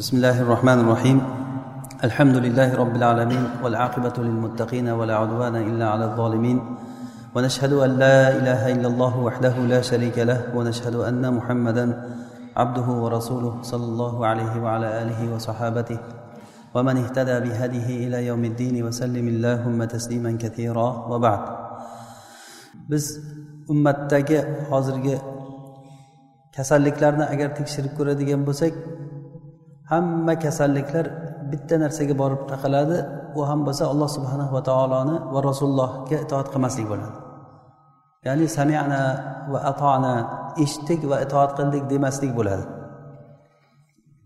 بسم الله الرحمن الرحيم الحمد لله رب العالمين والعاقبة للمتقين ولا عدوان إلا على الظالمين ونشهد أن لا إله إلا الله وحده لا شريك له ونشهد أن محمدا عبده ورسوله صلى الله عليه وعلى آله وصحابته ومن اهتدى بهديه إلى يوم الدين وسلم اللهم تسليما كثيرا وبعد biz ummatdagi hozirgi kasalliklarni agar tekshirib ko'radigan bo'lsak hamma kasalliklar bitta narsaga borib taqaladi. U ham bo'lsa alloh subhanahu va taoloni va rasulullohga itoat qilmaslik bo'ladi. Ya'ni samiana va atona eshitdik va itoat qildik demaslik bo'ladi.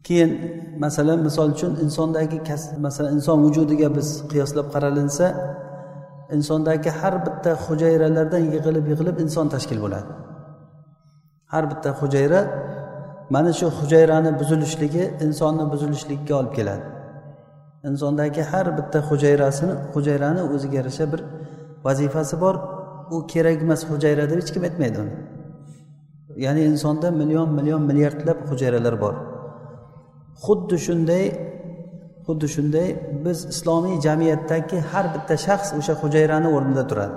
Keyin masalan misol uchun insondagi masalan inson vujudiga biz qiyoslab qaralinsa insondagi har bitta hujayralardan yig'ilib yig'ilib inson tashkil bo'ladi. Har bitta hujayra mana shu hujayrani buzilishligi insonni buzilishligiga olib keladi. Insondagi har bitta hujayrasini hujayrani o'ziga yarasha bir vazifasi bor. U kerak emas hujayra deb hech kim aytmaydi uni. Ya'ni insonda million million milliardlab hujayralar bor. Xuddi shunday xuddi shunday biz islomiy jamiyatdagi har bitta shaxs o'sha hujayrani o'rnida turadi.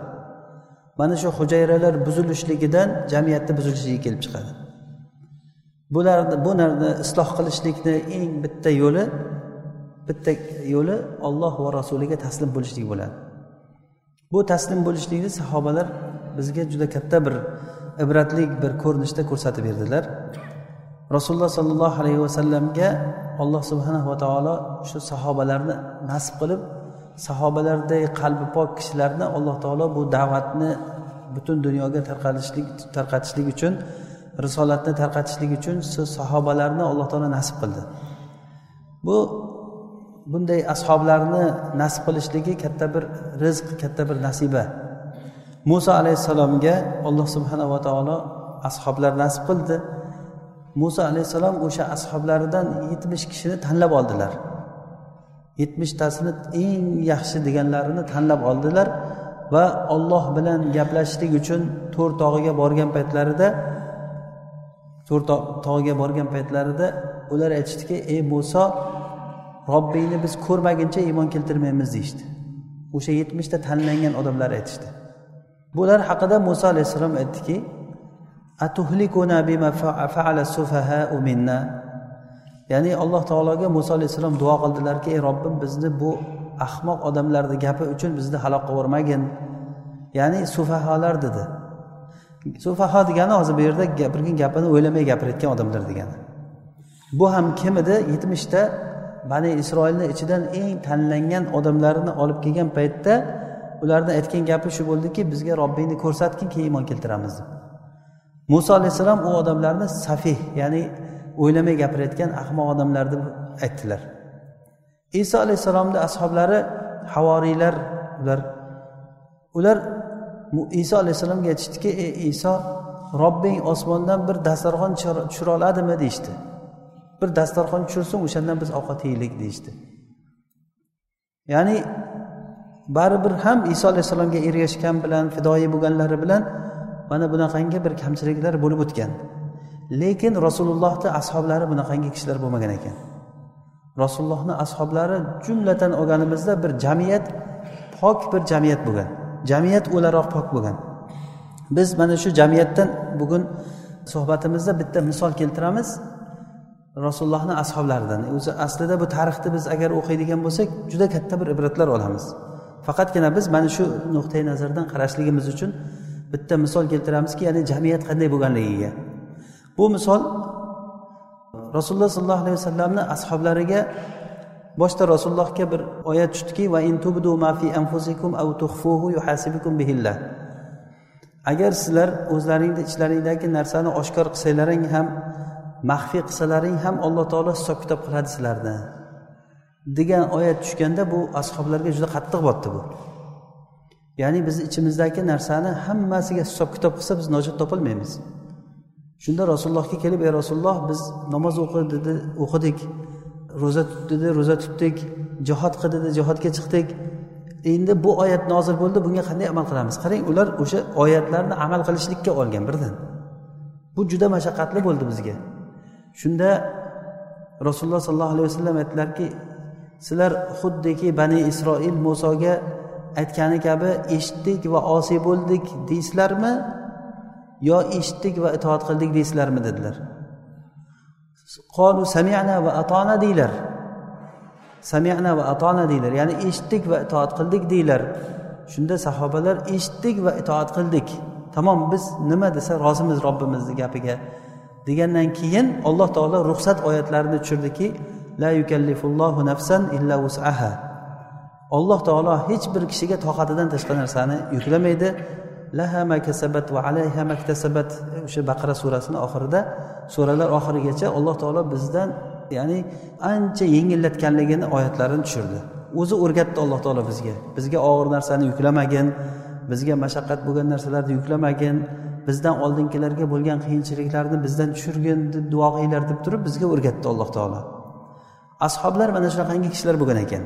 Mana shu hujayralar buzilishligidan jamiyatni buzilishligi kelib chiqadi. Bularni bu narni isloh qilishlikni eng bitta yo'li bitta yo'li olloh va rasuliga taslim bo'lishlik bo'ladi. Bu taslim bo'lishlikni sahobalar bizga juda katta bir ibratli bir ko'rinishda ko'rsatib berdilar. Rasululloh sollallohu alayhi vasallamga alloh subhanahu va taolo shu sahobalarni nasib qilib sahobalarday qalbi pok kishilarni alloh taolo bu da'vatni butun dunyoga tarqalishlik tarqatishlik uchun risolatni tarqatishlik uchun siz sahobalarni alloh taolo nasib qildi. Bu bunday ashoblarni nasib qilishligi katta bir rizq katta bir nasiba. Muso alayhissalomga alloh subhanava taolo ashoblar nasib qildi. Muso alayhissalom o'sha ashoblaridan yetmish kishini tanlab oldilar. Yetmishtasini eng yaxshi deganlarini tanlab oldilar va olloh bilan gaplashishlik uchun to'r tog'iga borgan paytlarida zo'r tog'ga borgan paytlarida ular aytishdiki ey muso robbingni biz ko'rmaguncha iymon keltirmaymiz deyishdi. O'sha yetmishta tanlangan odamlar aytishdi. Bular haqida muso alayhissalom aytdiki ya'ni alloh taologa muso alayhissalom duo qildilarki ey robbim bizni bu ahmoq odamlarni gapi uchun bizni halok qilib yubormagin. Ya'ni sufaholar dedi. Sufaho degani hozir bu yerda gapirgan gapini o'ylamay gapirayotgan odamlar degani. Bu ham kim edi? Yetmishta bani isroilni ichidan eng tanlangan odamlarini olib kelgan paytda ularni aytgan gapi shu bo'ldiki bizga robbingni ko'rsatgin keyin iymon keltiramiz. deb. Muso alayhissalom u odamlarni safih ya'ni o'ylamay gapirayotgan ahmoq odamlar deb aytdilar. Iso alayhissalomni ashoblari havoriylar ular ular iso alayhissalomga aytishdiki ey iso robbing osmondan bir dasturxon tushira oladimi deyishdi. Bir dasturxon tushirsin o'shandan biz ovqat yeylik deyishdi. Ya'ni baribir ham iso alayhissalomga ergashgan bilan fidoyi bo'lganlari bilan mana bunaqangi bir kamchiliklar bo'lib o'tgan. Lekin rasulullohni ashoblari bunaqangi kishilar bo'lmagan ekan. Rasulullohni ashoblari jumlatan olganimizda bir jamiyat pok bir jamiyat bo'lgan. Jamiyat o'laroq pok bo'lgan. Biz mana shu jamiyatdan bugun suhbatimizda bitta misol keltiramiz. Rasulullohni ashoblaridan. E, o'zi aslida bu tarixni biz agar o'qiydigan bo'lsak juda katta bir ibratlar olamiz. Faqatgina biz mana shu nuqtai nazardan qarashligimiz uchun bitta misol keltiramizki ya'ni jamiyat qanday bo'lganligiga. Bu misol rasululloh sollallohu alayhi vasallamni ashoblariga boshida rasulullohga bir oyat tushdiki va in tubdu ma fi anfusikum aw tukhfuhu yuhasibukum bihillah. Agar sizlar o'zlaringni ichlaringdagi narsani oshkor qilsanglaring ham maxfiy qilsalaring ham alloh taolo hisob kitob qiladi sizlarni. Degan oyat tushganda bu ashoblarga juda qattiq botdi bu. Ya'ni biz ichimizdagi narsani hammasiga hisob kitob qilsa biz najot topolmaymiz shunda rasulullohga kelib ey rasululloh biz namoz o'qi dedi o'qidik. Ro'za tut dedi ro'za tutdik jihod qil dedi jihodga chiqdik. Endi bu oyat nozil bo'ldi bunga qanday amal qilamiz? Qarang ular o'sha oyatlarni amal qilishlikka olgan birdan. Bu juda mashaqqatli bo'ldi bizga. Shunda rasululloh sollallohu alayhi vasallam aytdilarki sizlar xuddiki bani isroil musoga aytgani kabi eshitdik va osiy bo'ldik deysizlarmi yo eshitdik va itoat qildik deysizlarmi dedilar. Qolu samiana va atona deylar. Samiana va atona deylar. Ya'ni eshitdik va itoat qildik deylar. Shunda sahobalar eshitdik va itoat qildik. Tamom biz nima desa rozimiz robbimizni gapiga. Degandan keyin alloh taolo ruxsat oyatlarini tushirdiki la yukallifullohu nafsan illa vus'aha alloh taolo hech bir kishiga toqatidan tashqari narsani yuklamaydi. Laha makasabat va alayha maktasabat o'sha baqara surasini oxirida suralar oxirigacha alloh taolo bizdan ya'ni ancha yengillatganligini oyatlarini tushirdi. O'zi o'rgatdi alloh taolo bizga. Bizga og'ir narsani yuklamagin bizga mashaqqat bo'lgan narsalarni yuklamagin bizdan oldingilarga bo'lgan qiyinchiliklarni bizdan tushirgin deb duo qilinglar deb turib bizga o'rgatdi alloh taolo. Ashoblar mana shunaqangi kishilar bo'lgan ekan.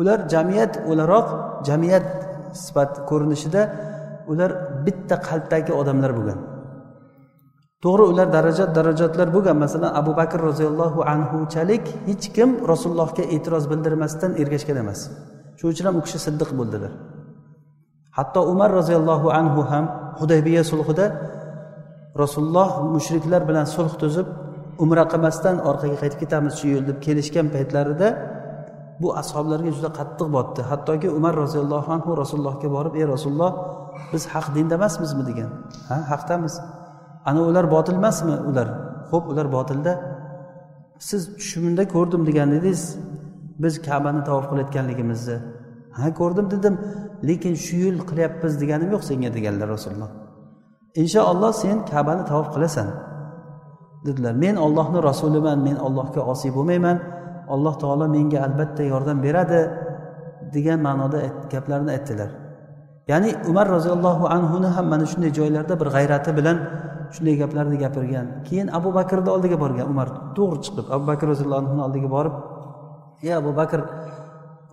Ular jamiyat o'laroq jamiyat sifat ko'rinishida ular bitta qalbdagi odamlar bo'lgan. To'g'ri ular darajat darajatlar bo'lgan. Masalan abu bakr roziyallohu anhuchalik hech kim rasulullohga e'tiroz bildirmasdan ergashgan emas. Shuning uchun ham u kishi siddiq bo'ldilar. Hatto umar roziyallohu anhu ham hudaybiya sulhida rasululloh mushriklar bilan sulh tuzib umra qilmasdan orqaga qaytib ketamiz shu yo'l deb kelishgan paytlarida bu ashoblarga juda qattiq botdi. Hattoki umar roziyallohu anhu rasulullohga borib ey rasululloh biz haq dinda emasmizmi? degan. Ha haqdamiz. Ana ular botil emasmi ular? Ho'p ular botilda. Siz tushimda ko'rdim degan edingiz biz kabani tavof qilayotganligimizni. Ha ko'rdim dedim lekin shu yo'l qilyapmiz deganim yo'q senga deganlar rasululloh. Inshaalloh sen kabani tavof qilasan. Dedilar men ollohni rasuliman men ollohga osiy bo'lmayman. Alloh taolo menga albatta yordam beradi degan ma'noda gaplarni aytdilar. Ya'ni umar roziyallohu anhuni ham mana shunday joylarda bir g'ayrati bilan shunday gaplarni gapirgan. Keyin abu bakrni oldiga borgan umar to'g'ri chiqib abu bakr roziyallohu anhuni oldiga borib ey abu bakr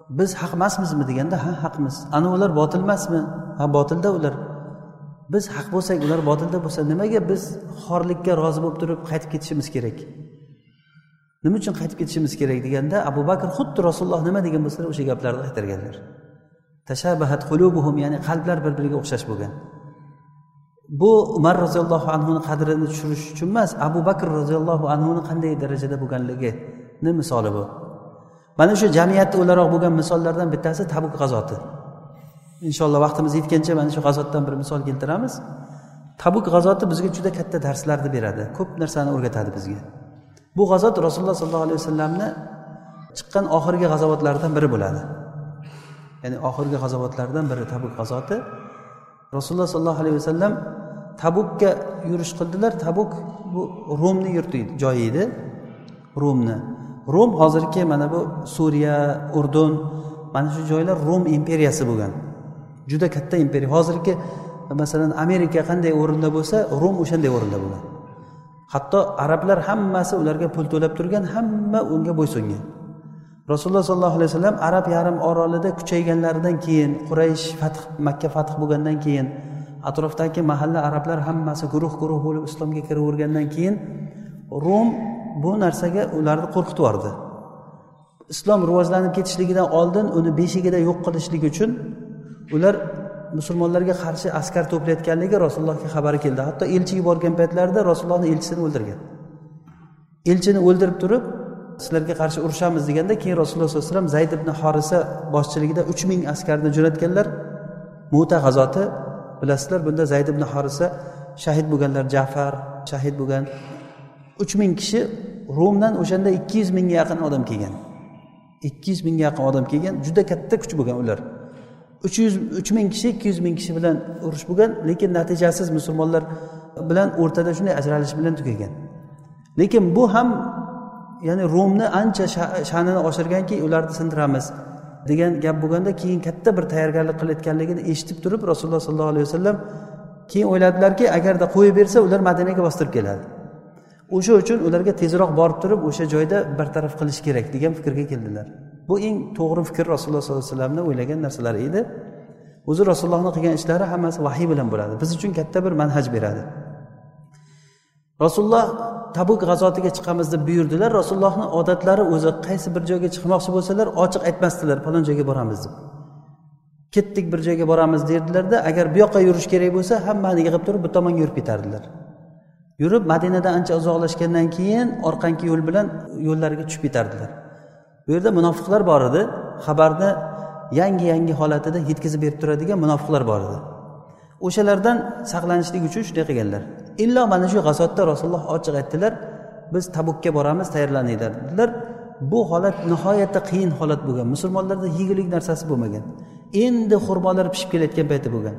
biz haq emasmizmi? deganda ha haqmiz. Ana ular botil emasmi? Ha botilda ular. Biz haq bo'lsak ular botilda bo'lsa nimaga biz xorlikka rozi bo'lib turib qaytib ketishimiz kerak? Nima uchun qaytib ketishimiz kerak? deganda abu bakr xuddi rasululloh nima degan bo'lsalar o'sha gaplarni qaytarganlar. Tashabahat qulubuhum ya'ni qalblar bir biriga o'xshash bo'lgan. Bu umar roziyallohu anhuni qadrini tushirish uchun emas abu bakr roziyallohu anhuni qanday darajada bo'lganligini misoli bu. Mana shu jamiyatda o'laroq bo'lgan misollardan bittasi tabuk g'azoti. Inshaalloh vaqtimiz yetgancha mana shu g'azotdan bir misol keltiramiz. Tabuk g'azoti bizga juda katta darslarni beradi ko'p narsani o'rgatadi bizga. Bu g'azot rasululloh sollallohu alayhi vasallamni chiqqan oxirgi g'azovotlardan biri bo'ladi. Ya'ni oxirgi g'azovotlardan biri tabuk g'azoti. Rasululloh sollallohu alayhi vasallam tabukka yurish qildilar. Tabuk bu romni yurti joyi edi. Romni rom hozirgi mana bu suriya urdun mana shu joylar rom imperiyasi bo'lgan. Juda katta imperiya. Hozirgi masalan amerika qanday o'rinda bo'lsa rom o'shanday o'rinda bo'lgan hatto arablar hammasi ularga pul to'lab turgan hamma unga bo'ysungan. Rasululloh sollallohu alayhi vasallam arab yarim orolida kuchayganlaridan keyin quraysh fath makka fath bo'lgandan keyin atrofdagi mahalla arablar hammasi guruh guruh bo'lib islomga kiravergandan keyin rum bu narsaga ularni qo'rqitib yubordi. Islom rivojlanib ketishligidan oldin uni beshigida yo'q qilishlik uchun ular musulmonlarga qarshi askar to'playotganligi rasulullohga xabari keldi. Hatto elchi yuborgan paytlarida rasulullohni elchisini o'ldirgan. Elchini o'ldirib turib sizlarga qarshi urushamiz deganda keyin rasululloh sollallohu alayhi vasallam zayd ibn horisa boshchiligida uch ming askarni jo'natganlar. Muta g'azoti bilasizlar bunda zayd ibn horisa shahid bo'lganlar jafar shahid bo'lgan. Uch ming kishi rumdan o'shanda ikki yuz mingga yaqin odam kelgan. Ikki yuz mingga yaqin odam kelgan juda katta kuch bo'lgan ular. Uch yuz uch ming kishi ikki yuz ming kishi bilan urush bo'lgan lekin natijasiz musulmonlar bilan o'rtada shunday ajralish bilan tugagan. Lekin bu ham ya'ni rumni ancha sha'nini oshirganki ularni sindiramiz degan gap bo'lganda keyin katta bir tayyorgarlik qilayotganligini eshitib turib rasululloh sollallohu alayhi vasallam keyin o'yladilarki agarda qo'yib bersa ular madinaga bostirib keladi. O'sha uchun ularga tezroq borib turib o'sha joyda bartaraf qilish kerak degan fikrga keldilar. Bu eng to'g'ri fikr rasululloh sollallohu alayhi vasallamni o'ylagan narsalari edi. O'zi rasulullohni qilgan ishlari hammasi vahiy bilan bo'ladi. Biz uchun katta bir manhaj beradi. Rasululloh tabuk g'azotiga chiqamiz deb buyurdilar. Rasulullohni odatlari o'zi qaysi bir joyga chiqmoqchi bo'lsalar ochiq aytmasdilar falon joyga boramiz deb. Ketdik bir joyga boramiz derdilarda agar bu yoqqa yurish kerak bo'lsa hammani yig'ib turib bu tomonga yurib ketardilar. Yurib madinadan ancha uzoqlashgandan keyin orqangi yo'l bilan yo'llariga tushib ketardilar. Bu yerda munofiqlar bor edi. Xabarni yangi yangi holatida yetkazib berib turadigan munofiqlar bor edi. O'shalardan saqlanishlik uchun shunday qilganlar. Illo mana shu g'azotda rasululloh ochiq aytdilar biz tabukka boramiz tayyorlaninglar dedilar. Bu holat nihoyatda qiyin holat bo'lgan. Musulmonlarda yegulik narsasi bo'lmagan. Endi xurmolar pishib kelayotgan payti bo'lgan.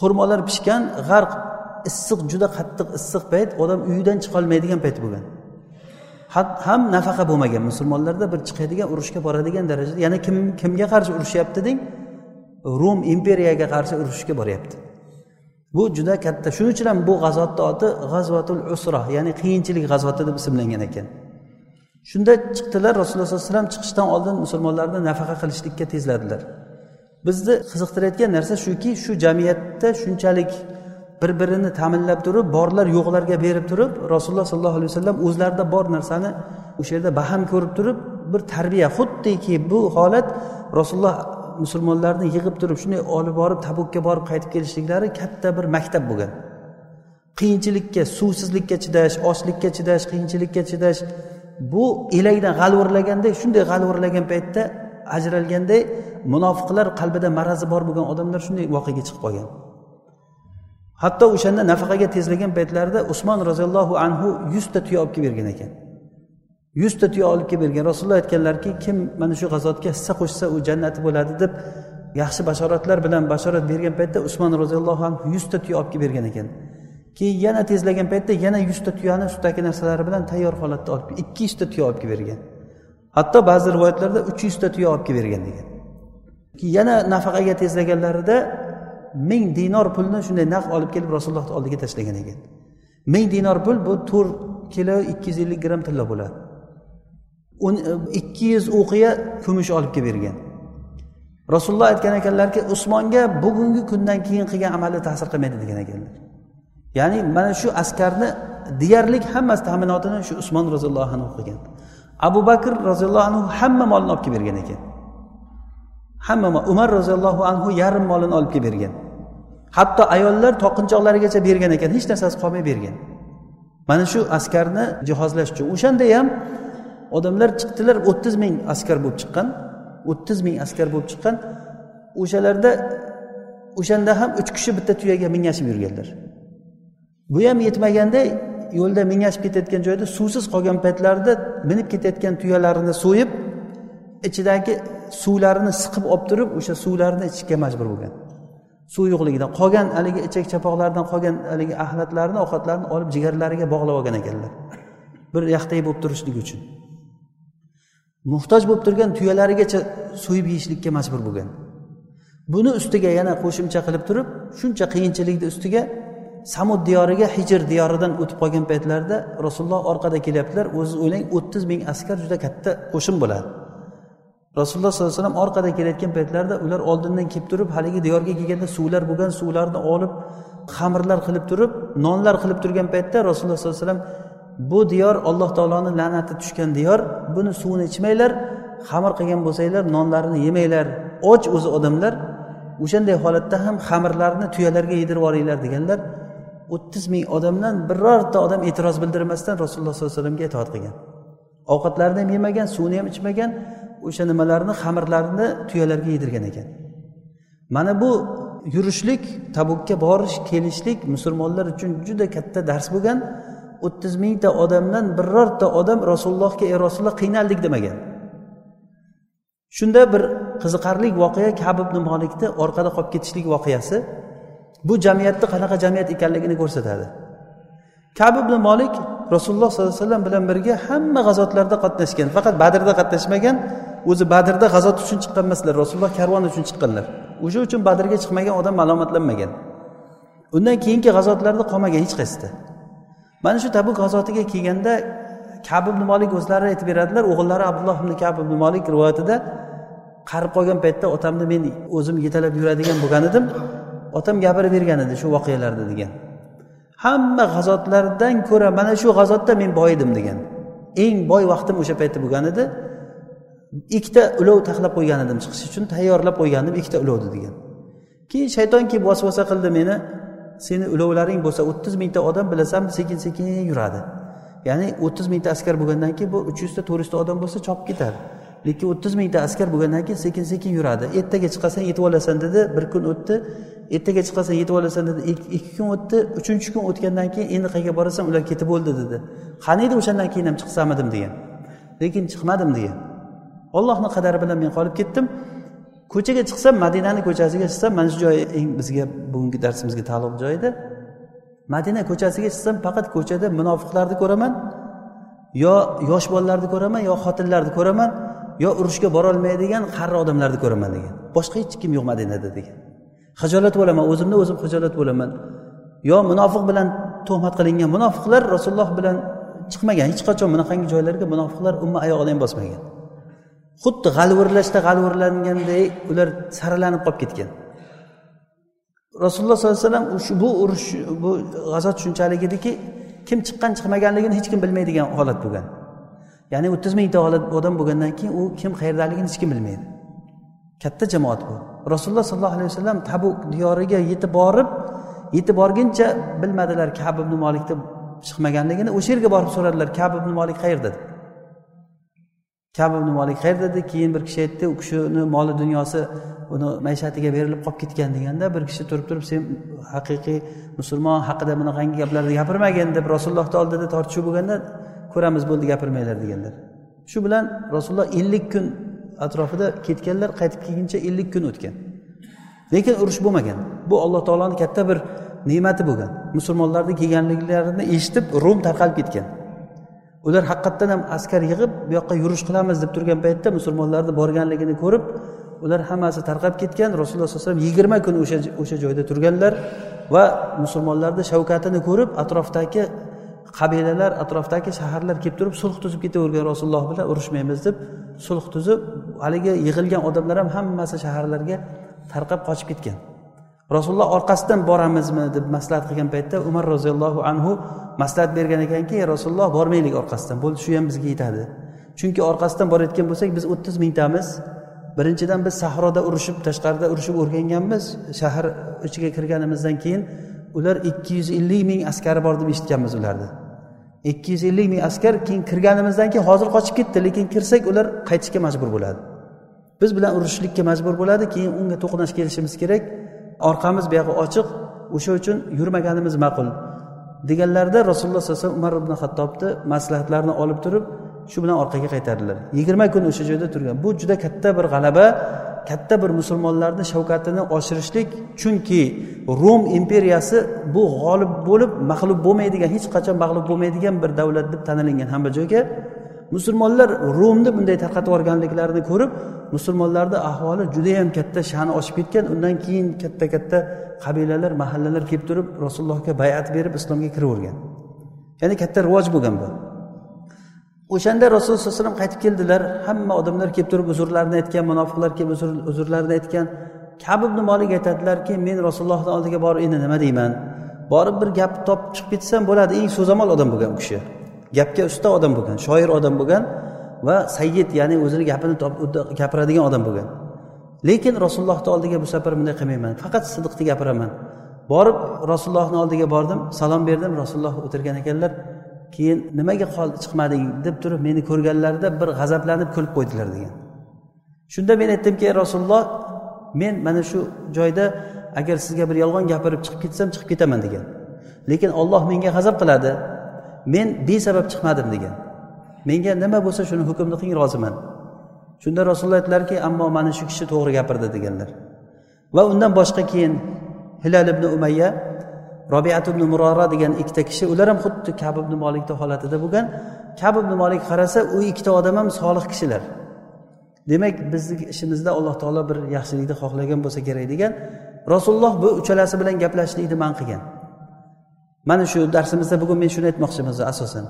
Xurmolar pishgan g'arq issiq juda qattiq issiq payt odam uyidan chiqolmaydigan payt bo'lgan. Ham nafaqa bo'lmagan. Musulmonlarda bir chiqadigan urushga boradigan darajada yana kim kimga qarshi urushyapti deng? Rum imperiyaga qarshi urushga boryapti. Bu juda katta. Shuning uchun ham bu g'azotni oti g'azvatul usra ya'ni qiyinchilik g'azvati deb ismlangan ekan. Shunda chiqdilar rasululloh sollallohu alayhi vasallam chiqishdan oldin musulmonlarni nafaqa qilishlikka tezladilar. Bizni qiziqtirayotgan narsa shuki shu jamiyatda shunchalik bir birini ta'minlab turib borlar yo'qlarga berib turib rasululloh sollallohu alayhi vasallam o'zlarida bor narsani o'sha yerda baham ko'rib turib bir tarbiya. Xuddiki bu holat rasululloh musulmonlarni yig'ib turib shunday olib borib tabukka borib qaytib kelishliklari katta bir maktab bo'lgan. Qiyinchilikka suvsizlikka chidash ochlikka chidash qiyinchilikka chidash bu elakdan g'alvirlaganday shunday g'alvirlagan paytda ajralganday munofiqlar qalbida marazi bor bo'lgan odamlar shunday voqeaga chiqib qolgan. Hatto o'shanda nafaqaga tezlagan paytlarida usmon roziyallohu anhu yuzta tuya olib kelib bergan ekan. Yuzta tuya olib kelib bergan. Rasululloh aytganlarki kim mana shu g'azotga hissa qo'shsa u jannati bo'ladi deb yaxshi bashoratlar bilan bashorat bergan paytda usmon roziyallohu anhu yuzta tuya olib kelib bergan ekan. Keyin yana tezlagan paytda yana yuzta tuyani sutdagi narsalari bilan tayyor holatda olib ikki yuzta tuya olib kelib bergan. Hatto ba'zi rivoyatlarda uch yuzta tuya olib kelib bergan degan. Yana nafaqaga tezlaganlarida ming dinor pulni shunday naq olib kelib rasulullohni oldiga tashlagan ekan. Ming dinor pul bu to'rt kilo ikki yuz ellik gramm tilla bo'ladi. E, ikki yuz o'qiya kumush olib kelib bergan. Rasululloh aytgan ekanlarki usmonga bugungi kundan keyin qilgan amali ta'sir qilmaydi degan ekanlar. Ya'ni mana shu askarni deyarli hammasi ta'minotini shu usmon roziyallohu anhu qilgan. Abu bakr roziyallohu anhu hamma molini olib kelib bergan ekan. Hamma umar roziyallohu anhu yarim molini olib kelib bergan. Hatto ayollar toqinchoqlarigacha bergan ekan hech narsasi qolmay bergan. Mana shu askarni jihozlash uchun. O'shanda ham odamlar chiqdilar o'ttiz ming askar bo'lib chiqqan. O'ttiz ming askar bo'lib chiqqan. O'shalarda o'shanda ham uch kishi bitta tuyaga mingashib yurganlar. Bu ham yetmaganda yo'lda mingashib ketayotgan joyda suvsiz qolgan paytlarida minib ketayotgan tuyalarini so'yib ichidagi suvlarini siqib olib turib o'sha suvlarni ichishga majbur bo'lgan. Suv yo'qligidan qolgan haligi ichak chapoqlardan qolgan haligi axlatlarni ovqatlarni olib jigarlariga bog'lab olgan ekanlar. Bir yaxtay bo'lib turishlik uchun. Muhtoj bo'lib turgan tuyalarigacha so'yib yeyishlikka majbur bo'lgan. Buni ustiga yana qo'shimcha qilib turib shuncha qiyinchilikni ustiga samud diyoriga hijr diyoridan o'tib qolgan paytlarida rasululloh orqada kelyaptilar. O'ziz o'ylang o'ttiz ming askar juda katta qo'shin bo'ladi. Rasululloh sollallohu alayhi vasallam orqada kelayotgan paytlarida ular oldindan kelib turib haligi diyorga kelganda suvlar bo'lgan suvlarni olib xamirlar qilib turib nonlar qilib turgan paytda rasululloh sollallohu alayhi vasallam bu diyor alloh taoloni la'nati tushgan diyor buni suvini ichmanglar xamir qilgan bo'lsanglar nonlarini yemanglar och o'zi odamlar o'shanday holatda ham xamirlarni tuyalarga yedirib yuboringlar deganlar o'ttiz ming odamdan birorta odam e'tiroz bildirmasdan rasululloh sollallohu alayhi vasallamga itoat qilgan. Ovqatlarini ham yemagan suvini ham ichmagan o'sha nimalarni xamirlarni tuyalarga yedirgan ekan. Mana bu yurishlik tabukka borish kelishlik musulmonlar uchun juda katta dars bo'lgan. O'ttiz mingta odamdan birorta odam rasulullohga ey rasululloh qiynaldik demagan. Shunda bir qiziqarli voqea kab ibn molikni orqada qolib ketishlik voqeasi bu jamiyatni qanaqa jamiyat ekanligini ko'rsatadi. Kab ibn molik rasululloh sollallohu alayhi vasallam bilan birga hamma g'azotlarda qatnashgan faqat badrda qatnashmagan o'zi badrda g'azot uchun chiqqan emaslar rasululloh karvon uchun chiqqanlar. O'sha uchun badrga chiqmagan odam malomatlanmagan undan keyingi g'azotlarda qolmagan hech qaysida mana shu tabuk g'azotiga kelganda kab ibn molik o'zlari aytib beradilar o'g'illari abdulloh ibn kab ibn molik rivoyatida qarib qolgan paytda otamni men o'zim yetalab yuradigan bo'lgan edim. Otam gapirib bergan edi shu voqealarni degan. Hamma g'azotlardan ko'ra mana shu g'azotda men boy edim degan. Eng boy vaqtim o'sha paytda bo'lgan edi. Ikkita ulov taxlab qo'ygan edim chiqish uchun tayyorlab qo'ygan edim ikkita ulovni degan. Keyin shayton kelib vasvasa qildi meni seni ulovlaring bo'lsa o'ttiz mingta odam bilasanmi sekin sekin yuradi. Ya'ni o'ttiz mingta askar bo'lgandan keyin bu uch yuzta to'rt yuzta odam bo'lsa chopib ketadi. Lekin o'ttiz mingta askar bo'lgandan keyin sekin sekin yuradi. Ertaga chiqasan yetib olasan dedi bir kun o'tdi. Ertaga chiqasan yetib olasan dedi ikki kun o'tdi. Uchinchi kun o'tgandan keyin endi qayerga borasan ular ketib bo'ldi dedi. Qani edi o'shandan keyin ham chiqsamidim degan. Lekin chiqmadim degan. Ollohni qadari bilan men qolib ketdim. Ko'chaga chiqsam madinani ko'chasiga chiqsam mana shu joy eng bizga bugungi darsimizga taalluqli joy edi. Madina ko'chasiga chiqsam faqat ko'chada munofiqlarni ko'raman yo yosh bolalarni ko'raman yo xotinlarni ko'raman yo urushga borolmaydigan qari odamlarni ko'raman degan. Boshqa hech kim yo'q madinada degan. Hijolat bo'laman o'zimni o'zim hijolat bo'laman. Yo munofiq bilan tuhmat qilingan munofiqlar rasululloh bilan chiqmagan hech qachon bunaqangi joylarga munofiqlar umma oyog'ini ham bosmagan. Xuddi g'alvirlashda g'alvirlanganday ular saralanib qolib ketgan. Rasululloh sollallohu alayhi vasallam bu urush bu g'azot shunchalik ediki kim chiqqan chiqmaganligini hech kim bilmaydigan holat bo'lgan. Ya'ni o'ttiz mingta odam bo'lgandan keyin u kim qayerdaligini hech kim bilmaydi. Katta jamoat bu. Rasululloh sollallohu alayhi vasallam tabuk diyoriga yetib borib yetib borguncha bilmadilar kab ibn molikni chiqmaganligini o'sha yerga borib so'radilar kab ibn molik qayerda? deb kab ibn molik qayerda dedi keyin bir kishi aytdi u kishini moli dunyosi uni maishatiga berilib qolib ketgan deganda bir kishi turib turib sen haqiqiy musulmon haqida bunaqangi gaplarni gapirmagin deb rasulullohni oldida tortishuv bo'lganda ko'ramiz bo'ldi gapirmanglar deganlar. Shu bilan rasululloh ellik kun atrofida ketganlar qaytib kelguncha ellik kun o'tgan. Lekin urush bo'lmagan. Bu alloh taoloni katta bir ne'mati bo'lgan. Musulmonlarni kelganliklarini eshitib rum tarqalib ketgan. Ular haqiqatdan ham askar yig'ib bu yoqqa yurish qilamiz deb turgan paytda musulmonlarni borganligini ko'rib ular hammasi tarqab ketgan. Rasululloh sallallohu alayhi vasallam yigirma kun o'sha o'sha joyda turganlar va musulmonlarni shavkatini ko'rib atrofdagi qabilalar atrofdagi shaharlar kelib turib sulh tuzib ketavergan rasululloh bilan urushmaymiz deb sulh tuzib haligi yig'ilgan odamlar ham hammasi shaharlarga tarqab qochib ketgan. Rasululloh orqasidan boramizmi deb maslahat qilgan paytda umar roziyallohu anhu maslahat bergan ekanki rasululloh bormaylik orqasidan. Bo'ldi shu ham bizga yetadi. Chunki orqasidan borayotgan bo'lsak biz o'ttiz mingtamiz birinchidan biz sahroda urushib tashqarida urushib o'rganganmiz. Shahar ichiga kirganimizdan keyin ular ikki yuz ellik ming askari bor deb eshitganmiz ularni. Ikki yuz ellik ming askar keyin kirganimizdan keyin hozir qochib ketdi lekin kirsak ular qaytishga majbur bo'ladi. Biz bilan urushishlikka majbur bo'ladi keyin unga to'qnash kelishimiz kerak. Orqamiz buyog'i ochiq o'sha uchun yurmaganimiz ma'qul. Deganlarida rasululloh sallallohu alayhi vasallam umar ibn hattobni maslahatlarini olib turib shu bilan orqaga qaytardilar. Yigirma kun o'sha joyda turgan. Bu juda katta bir g'alaba katta bir musulmonlarni shavkatini oshirishlik chunki rum imperiyasi bu g'olib bo'lib mag'lub bo'lmaydigan hech qachon mag'lub bo'lmaydigan bir davlat deb tanilingan hamma joyga musulmonlar rumni bunday tarqatib yuborganliklarini ko'rib musulmonlarni ahvoli judayam katta sha'ni oshib ketgan. Undan keyin katta katta qabilalar mahallalar kelib turib rasulullohga bayat berib islomga kiravergan. Ya'ni katta rivoj bo'lgan bu. O'shanda rasululloh sallallohu alayhi vasallam qaytib keldilar. Hamma odamlar kelib turib uzrlarini aytgan munofiqlar kelib uzrlarini aytgan. Kab ibn molik aytadilarki men rasulullohni oldiga borib endi nima deyman? Borib bir gap topib chiqib ketsam bo'ladi eng so'zamol odam bo'lgan u kishi. Gapga usta odam bo'lgan shoir odam bo'lgan va sayyid ya'ni o'zini gapini gapiradigan odam bo'lgan. Lekin rasulullohni oldiga bu safar bunday qilmayman faqat sidiqni gapiraman. Borib rasulullohni oldiga bordim salom berdim rasululloh o'tirgan ekanlar keyin nimaga chiqmading deb turib meni ko'rganlarida bir g'azablanib kulib qo'ydilar degan. Shunda men aytdimki rasululloh men mana shu joyda agar sizga bir yolg'on gapirib chiqib ketsam chiqib ketaman degan. Lekin olloh menga g'azab qiladi. Men besabab chiqmadim degan. Menga nima bo'lsa shuni hukmni qiling roziman. Shunda rasululloh aytdilarki ammo mana shu kishi to'g'ri gapirdi deganlar. Va undan boshqa keyin hilal ibn umayya robiat ibn murora degan ikkita kishi ular ham xuddi kab ibn molikni holatida bo'lgan. Kab ibn molik qarasa u ikkita odam ham solih kishilar. Demak bizni ishimizda alloh taolo bir yaxshilikni xohlagan bo'lsa kerak degan. Rasululloh bu uchalasi bilan gaplashishlikni man qilgan. Mana shu darsimizda bugun men shuni aytmoqchiman asosan.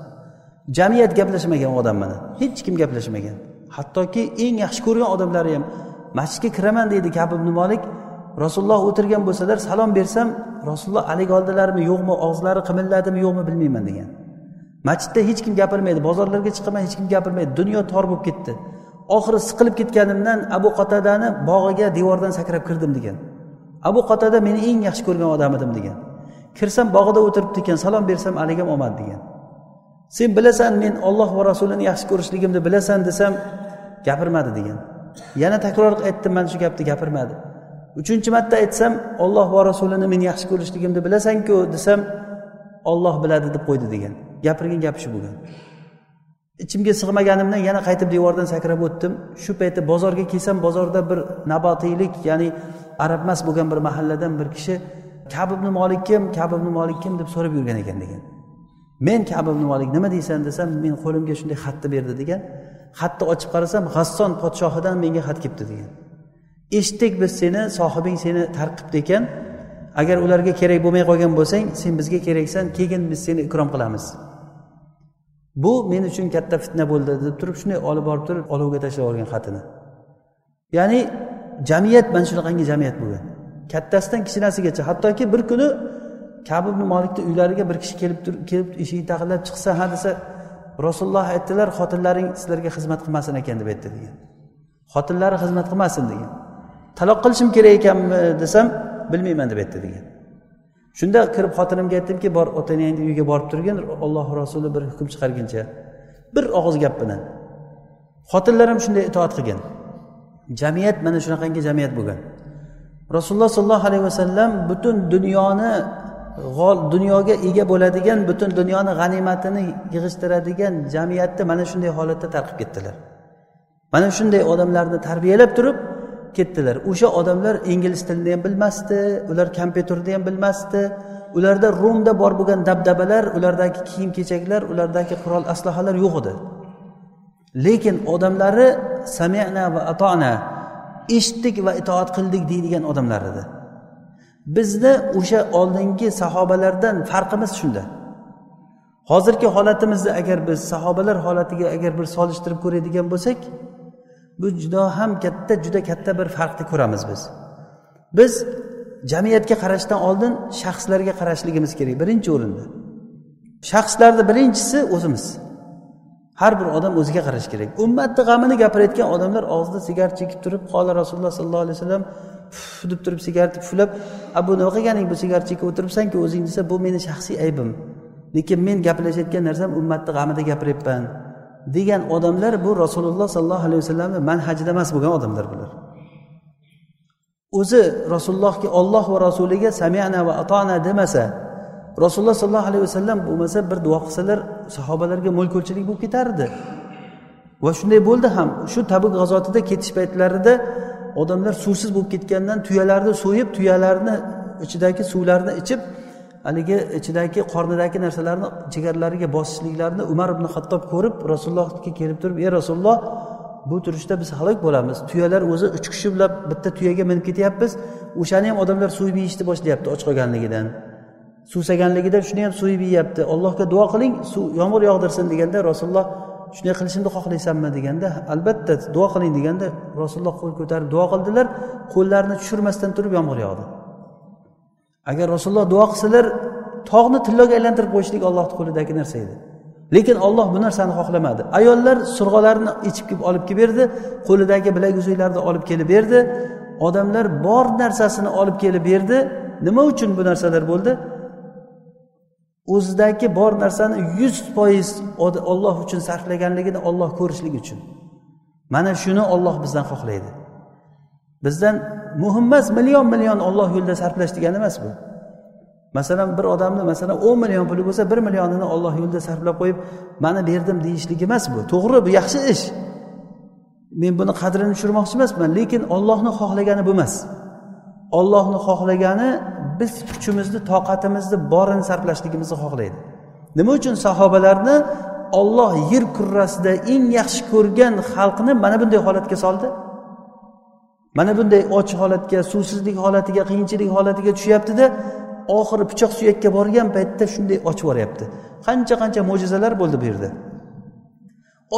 Jamiyat gaplashmagan odam mana. Hech kim gaplashmagan. Hattoki eng yaxshi ko'rgan odamlari ham masjidga kiraman deydi kab ibn molik rasululloh o'tirgan bo'lsalar salom bersam rasululloh haligi oldilarmi yo'qmi og'izlari qimilladimi yo'qmi bilmayman degan. Masjidda hech kim gapirmaydi bozorlarga chiqaman hech kim gapirmaydi. Dunyo tor bo'lib ketdi. Oxiri siqilib ketganimdan abu qotadani bog'iga devordan sakrab kirdim degan. Abu qotada meni eng yaxshi ko'rgan odam edim degan. Kirsam bog'ida o'tiribdi ekan salom bersam haligi ham degan. Sen bilasan men olloh va rasulini yaxshi ko'rishligimni bilasan desam gapirmadi degan. Yana takror aytdim mana shu gapni gapirmadi. Uchinchi marta aytsam olloh va rasulini men yaxshi ko'rishligimni bilasanku desam olloh biladi deb qo'ydi degan. Gapirgan gapi shu bo'lgan. Ichimga sig'maganimdan yana qaytib devordan sakrab o'tdim. Shu payti bozorga kelsam bozorda bir nabotiylik ya'ni arabmas bo'lgan bir mahalladan bir kishi kab ibn molik kim? Kab ibn molik kim deb so'rab yurgan ekan degan. Men kab ibn molik nima deysan desam men qo'limga shunday xatni berdi degan. Xatni ochib qarasam g'asson podshohidan menga xat kelibdi degan. Eshitdik biz seni sohibing seni tarqibdi ekan agar ularga kerak bo'lmay qolgan bo'lsang sen bizga keraksan keyin biz seni ikrom qilamiz. Bu men uchun katta fitna bo'ldi deb turib shunday olib borib turib olovga tashlab yuborgan xatini. Ya'ni jamiyat mana shunaqangi jamiyat bo'lgan. Kattasidan kichkinasigacha hattoki bir kuni kabi ibn molikni uylariga bir kishi kelib kelib eshigini taqillab chiqsa ha desa rasululloh aytdilar xotinlaring sizlarga xizmat qilmasin ekan deb aytdi degan. Xotinlari xizmat qilmasin degan. Taloq qilishim kerak ekanmi desam bilmayman deb aytdi degan. Shunda kirib xotinimga aytdimki bor otanangni uyiga borib turgin olloh rasuli bir hukm chiqarguncha bir og'iz gap bilan. Xotinlar ham shunday itoat qilgan. Jamiyat mana shunaqangi jamiyat bo'lgan. Rasululloh sollallohu alayhi vasallam butun dunyoni dunyoga ega bo'ladigan butun dunyoni g'animatini yig'ishtiradigan jamiyatni mana shunday holatda tarqib ketdilar. Mana shunday odamlarni tarbiyalab turib ketdilar. O'sha odamlar ingliz tilini ham bilmasdi ular kompyuterni ham bilmasdi. Ularda rumda bor bo'lgan dabdabalar ulardagi kiyim kechaklar ulardagi qurol aslahalar yo'q edi. Lekin odamlari samina va atona eshitdik va itoat qildik deydigan odamlar edi. Bizni o'sha oldingi sahobalardan farqimiz shunda. Hozirgi holatimizni agar biz sahobalar holatiga agar bir solishtirib ko'radigan bo'lsak bu juda ham katta juda katta bir farqni ko'ramiz biz. Biz jamiyatga qarashdan oldin shaxslarga qarashligimiz kerak birinchi o'rinda. Shaxslarni birinchisi o'zimiz. Har bir odam o'ziga qarash kerak. Ummatni g'amini gapirayotgan odamlar og'zida sigaret chekib turib qola rasululloh sollallohu alayhi vasallam deb turib sigaretni puflab a bu nima qilganing bu sigaret chekib o'tiribsanku o'zing desa bu meni shaxsiy aybim. Lekin men gaplashayotgan narsam ummatni g'amida gapiryapman degan odamlar bu rasululloh sollallohu alayhi vasallamni manhajida emas bo'lgan odamlar bular. O'zi rasulullohga olloh va rasuliga samiana va atona demasa rasululloh sollallohu alayhi vasallam bo'lmasa bir duo qilsalar sahobalarga mo'l bo'lib ketardi. Va shunday bo'ldi ham shu tabuk g'azotida ketish paytlarida odamlar suvsiz bo'lib ketgandan tuyalarni so'yib tuyalarni ichidagi suvlarni ichib haligi ichidagi qornidagi narsalarni jigarlariga bosishliklarini umar ibn hattob ko'rib rasulullohga kelib turib ey rasululloh bu turishda biz halok bo'lamiz. Tuyalar o'zi uch kishi bilan bitta tuyaga minib ketyapmiz. O'shani ham odamlar so'yib yeyishni boshlayapti och qolganligidan. Suvsaganligidan shuni ham so'yib yeyapti. Allohga duo qiling suv yomg'ir yog'dirsin deganda rasululloh shunday qilishimni xohlaysanmi deganda albatta duo qiling deganda rasululloh qo'l ko'tarib duo qildilar. Qo'llarini tushirmasdan turib yomg'ir yog'di. Agar rasululloh duo qilsalar tog'ni tilloga aylantirib qo'yishlik ollohni qo'lidagi narsa edi. Lekin olloh bu narsani xohlamadi. Ayollar surg'alarini ichib kelib olib kelib berdi qo'lidagi bilaguzuklarni olib kelib berdi. Odamlar bor narsasini olib kelib berdi. Nima uchun bu narsalar bo'ldi? O'zidagi bor narsani yuz foiz olloh uchun sarflaganligini olloh ko'rishlik uchun. Mana shuni olloh bizdan xohlaydi. Bizdan muhim emas million million olloh yo'lida sarflash degani emas bu. Masalan bir odamni masalan o'n million puli bo'lsa bir millionini olloh yo'lida sarflab qo'yib mana berdim deyishligi emas bu. To'g'ri bu yaxshi ish. Men buni qadrini tushirmoqchi emasman lekin ollohni xohlagani bu emas. Ollohni xohlagani biz kuchimizni toqatimizni borini sarflashligimizni xohlaydi. Nima uchun sahobalarni olloh yer kurrasida eng yaxshi ko'rgan xalqni mana bunday holatga soldi? Mana bunday och holatga suvsizlik holatiga qiyinchilik holatiga tushyaptida oxiri pichoq suyakka borgan paytda shunday ochib yuboryapti qancha qancha mo'jizalar bo'ldi bu yerda.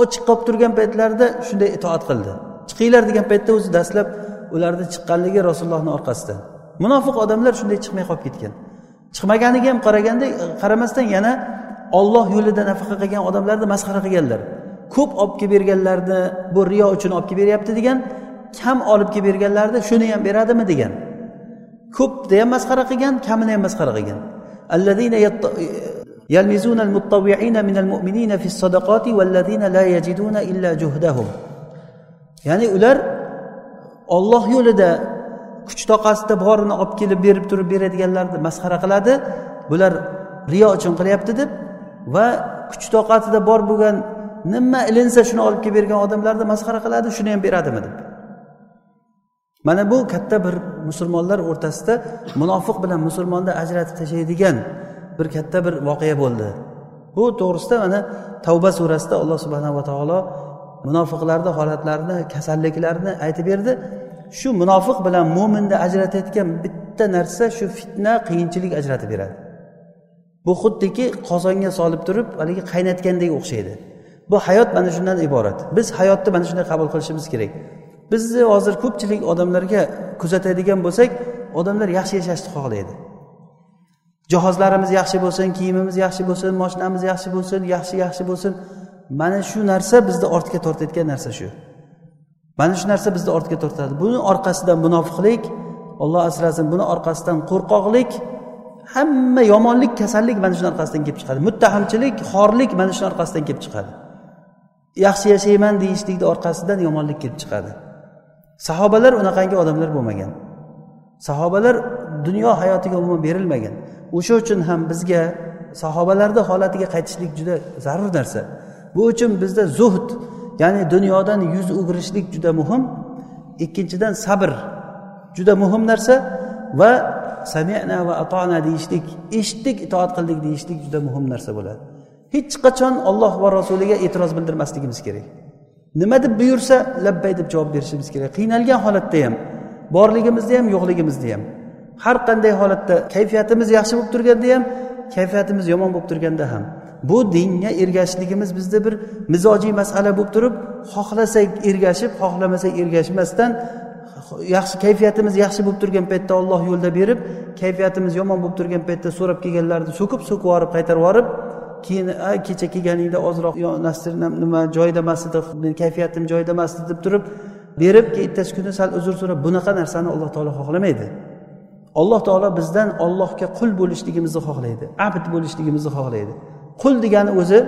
Ochiq qolib turgan paytlarida shunday itoat qildi. Chiqinglar degan paytda o'zi dastlab ularni chiqqanligi rasulullohni orqasidan. munofiq odamlar shunday chiqmay qolib ketgan chiqmaganiga ham qaraganda qaramasdan yana olloh yo'lida nafaqa qilgan odamlarni masxara qilganlar ko'p olib kelib berganlarni bu riyo uchun olib kelib beryapti degan kam olib kelib berganlarni shuni ham beradimi degan ko'pni ham masxara qilgan kamini ham masxara qilgan يلمزون المتطوعين من المؤمنين في الصدقات والذين لا يجدون إلا جهدهم ya'ni ular olloh yo'lida kuch toqatida borini olib kelib berib turib beradiganlarni masxara qiladi. Bular riyo uchun qilyapti deb va kuch toqatida bor bo'lgan nima ilinsa shuni olib kelib bergan odamlarni masxara qiladi shuni ham beradimi deb. Mana bu katta bir musulmonlar o'rtasida munofiq bilan musulmonni ajratib tashlaydigan bir katta bir voqea bo'ldi. Bu to'g'risida mana tavba surasida alloh subhanava taolo munofiqlarni holatlarini kasalliklarini aytib berdi. Shu munofiq bilan mo'minni ajratayotgan bitta narsa shu fitna qiyinchilik ajratib beradi. Bu xuddiki qozonga solib turib haligi qaynatgandek o'xshaydi. Bu hayot mana shundan iborat. Biz hayotni mana shunday qabul qilishimiz kerak. Bizni hozir ko'pchilik odamlarga kuzatadigan bo'lsak odamlar yaxshi yashashni xohlaydi. Jihozlarimiz yaxshi bo'lsin kiyimimiz yaxshi bo'lsin moshinamiz yaxshi bo'lsin yaxshi yaxshi bo'lsin. Mana shu narsa bizni ortga tortayotgan narsa shu. Mana shu narsa bizni ortga tortadi buni orqasidan munofiqlik olloh asrasin buni orqasidan qo'rqoqlik hamma yomonlik kasallik mana shuni orqasidan kelib chiqadi. Muttahamchilik xorlik mana shuni orqasidan kelib chiqadi. Yaxshi yashayman deyishlikni orqasidan yomonlik kelib chiqadi. Sahobalar unaqangi odamlar bo'lmagan. Sahobalar dunyo hayotiga umuman berilmagan. O'sha uchun ham bizga sahobalarni holatiga qaytishlik juda zarur narsa. Bu uchun bizda zuhd ya'ni dunyodan yuz o'girishlik juda muhim. Ikkinchidan sabr. Juda muhim narsa va samina va atona deyishlik eshitdik itoat qildik deyishlik juda muhim narsa bo'ladi. Hech qachon olloh va rasuliga e'tiroz bildirmasligimiz kerak. Nima deb buyursa labbay deb javob berishimiz kerak. Qiynalgan holatda ham borligimizda ham yo'qligimizda ham. Har qanday holatda kayfiyatimiz yaxshi bo'lib turganda ham kayfiyatimiz yomon bo'lib turganda ham. Bu dinga ergashishligimiz bizda bir mizojiy masala bo'lib turib xohlasak ergashib xohlamasak ergashmasdan yaxshi kayfiyatimiz yaxshi bo'lib turgan paytda olloh yo'lida berib kayfiyatimiz yomon bo'lib turgan paytda so'rab kelganlarni so'kib so'kib yuborib qaytarib yuborib keyin kecha kelganingda ozroq nima joyida emas edi kayfiyatim joyida emas edi deb turib berib ertasi kuni sal uzr so'rab bunaqa narsani alloh taolo xohlamaydi. Alloh taolo bizdan ollohga qul bo'lishligimizni xohlaydi abd bo'lishligimizni xohlaydi. Qul degani o'zi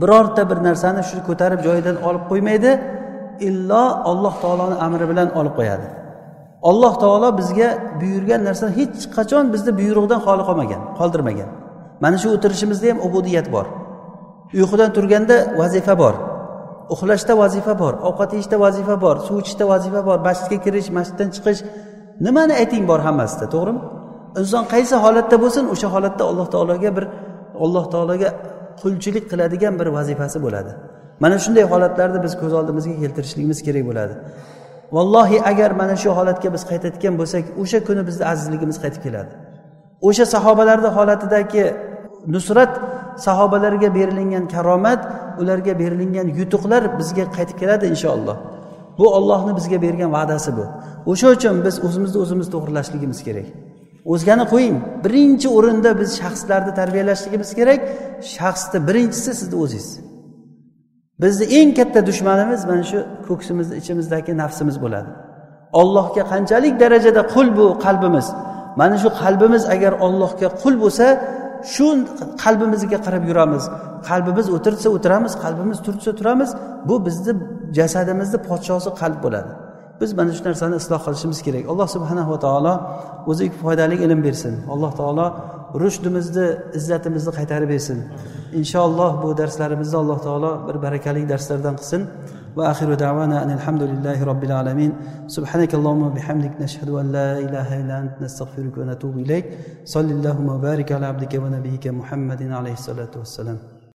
birorta bir narsani shu ko'tarib joyidan olib qo'ymaydi illo alloh taoloni amri bilan olib qo'yadi. Alloh taolo bizga buyurgan narsani hech qachon bizni buyruqdan xoli qolmagan qoldirmagan. Mana shu o'tirishimizda ham ubudiyat bor. Uyqudan turganda vazifa bor. Uxlashda vazifa bor ovqat yeyishda vazifa bor suv ichishda vazifa bor masjidga kirish masjiddan chiqish. Nimani ayting bor hammasida to'g'rimi? Inson qaysi holatda bo'lsin o'sha holatda alloh taologa bir alloh taologa qulchilik qiladigan bir vazifasi bo'ladi. Mana shunday holatlarni biz ko'z oldimizga keltirishligimiz kerak bo'ladi. Vallohi agar mana shu holatga biz qaytayotgan bo'lsak o'sha kuni bizni azizligimiz qaytib keladi. O'sha sahobalarni holatidagi nusrat sahobalarga berilingan karomat ularga berilingan yutuqlar bizga qaytib keladi inshaalloh. Bu ollohni bizga bergan va'dasi bu. O'sha uchun biz o'zimizni o'zimiz to'g'irlashligimiz kerak. O'zgani qo'ying. Birinchi o'rinda biz shaxslarni tarbiyalashligimiz kerak. Shaxsni birinchisi sizni o'zingiz. Bizni eng katta dushmanimiz mana shu ko'ksimizni ichimizdagi nafsimiz bo'ladi. Ollohga qanchalik darajada qul bu qalbimiz? Mana shu qalbimiz agar ollohga qul bo'lsa shu qalbimizga qarab yuramiz. Qalbimiz o'tirsa o'tiramiz qalbimiz tursa turamiz. Bu bizni jasadimizni podshosi qalb bo'ladi. biz mana shu narsani isloh qilishimiz kerak alloh subhanahu va taolo o'zi foydali ilm bersin alloh taolo rushdimizni izzatimizni qaytarib bersin inshaalloh bu darslarimizni alloh taolo bir barakali darslardan qilsin واخر دعوانا ان الحمد لله رب العالمين سبحانك اللهم وبحمدك نشهد ان لا اله الا انت نستغفرك ونتوب اليك صل اللهم وبارك على عبدك ونبيك محمد عليه الصلاه والسلام